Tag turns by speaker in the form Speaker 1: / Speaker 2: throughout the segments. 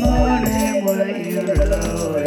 Speaker 1: morning when you're glowing,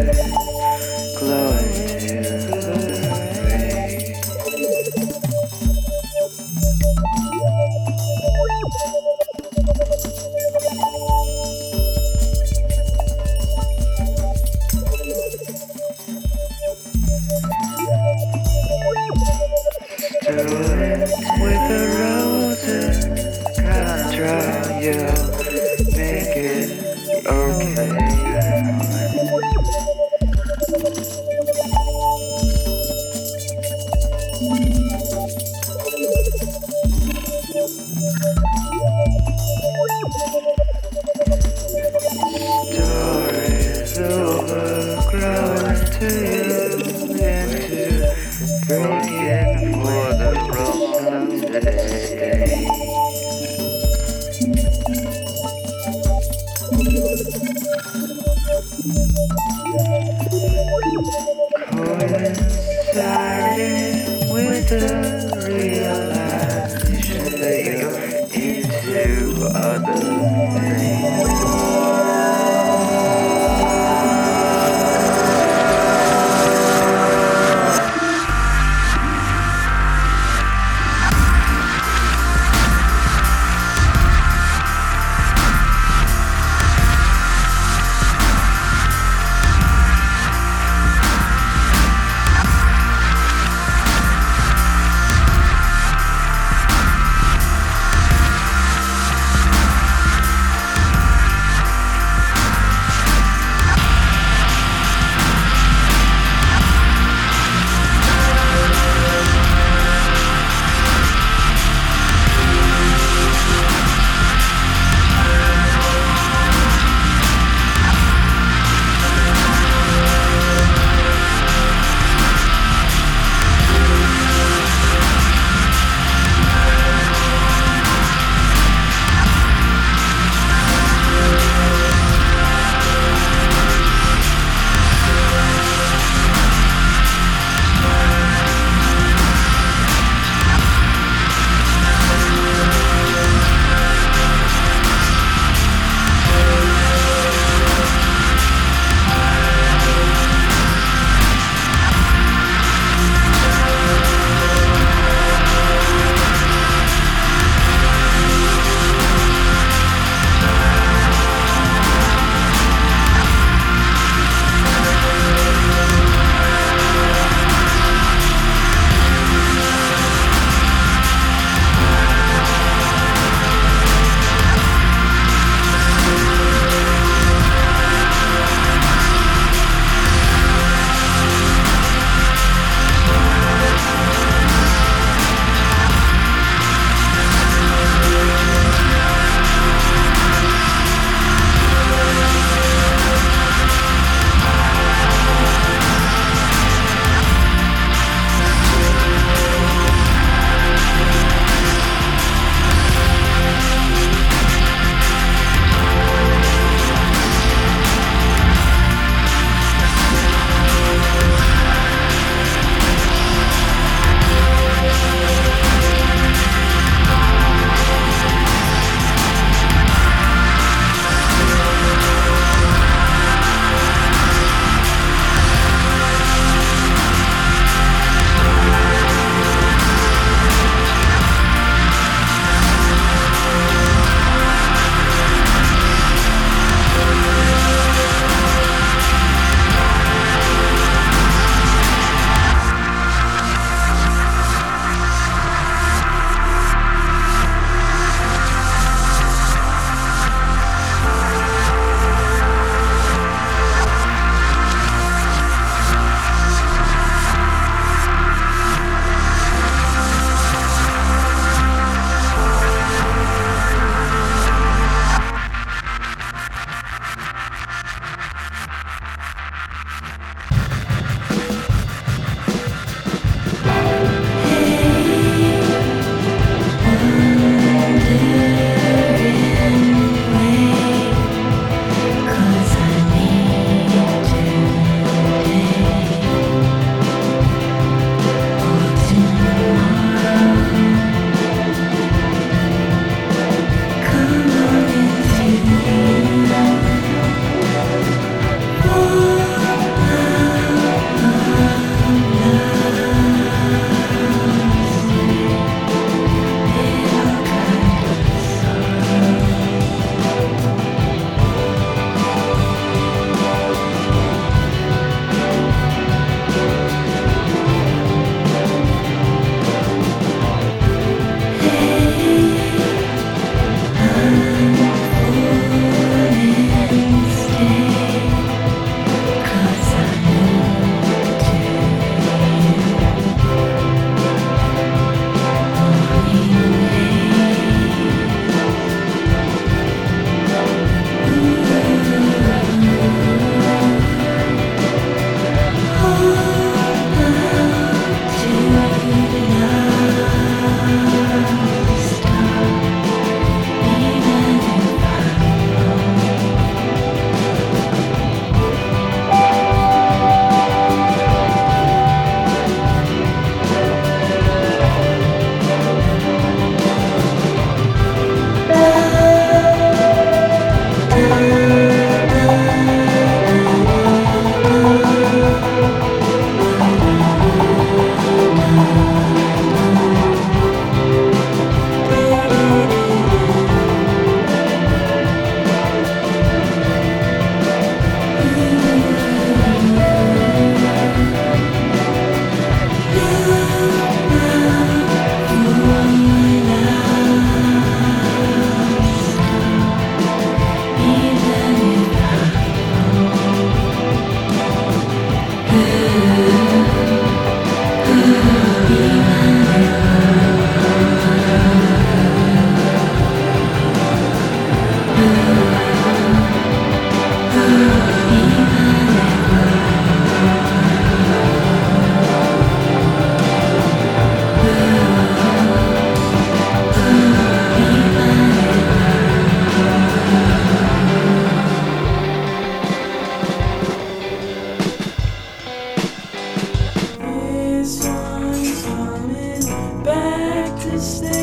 Speaker 2: mistake.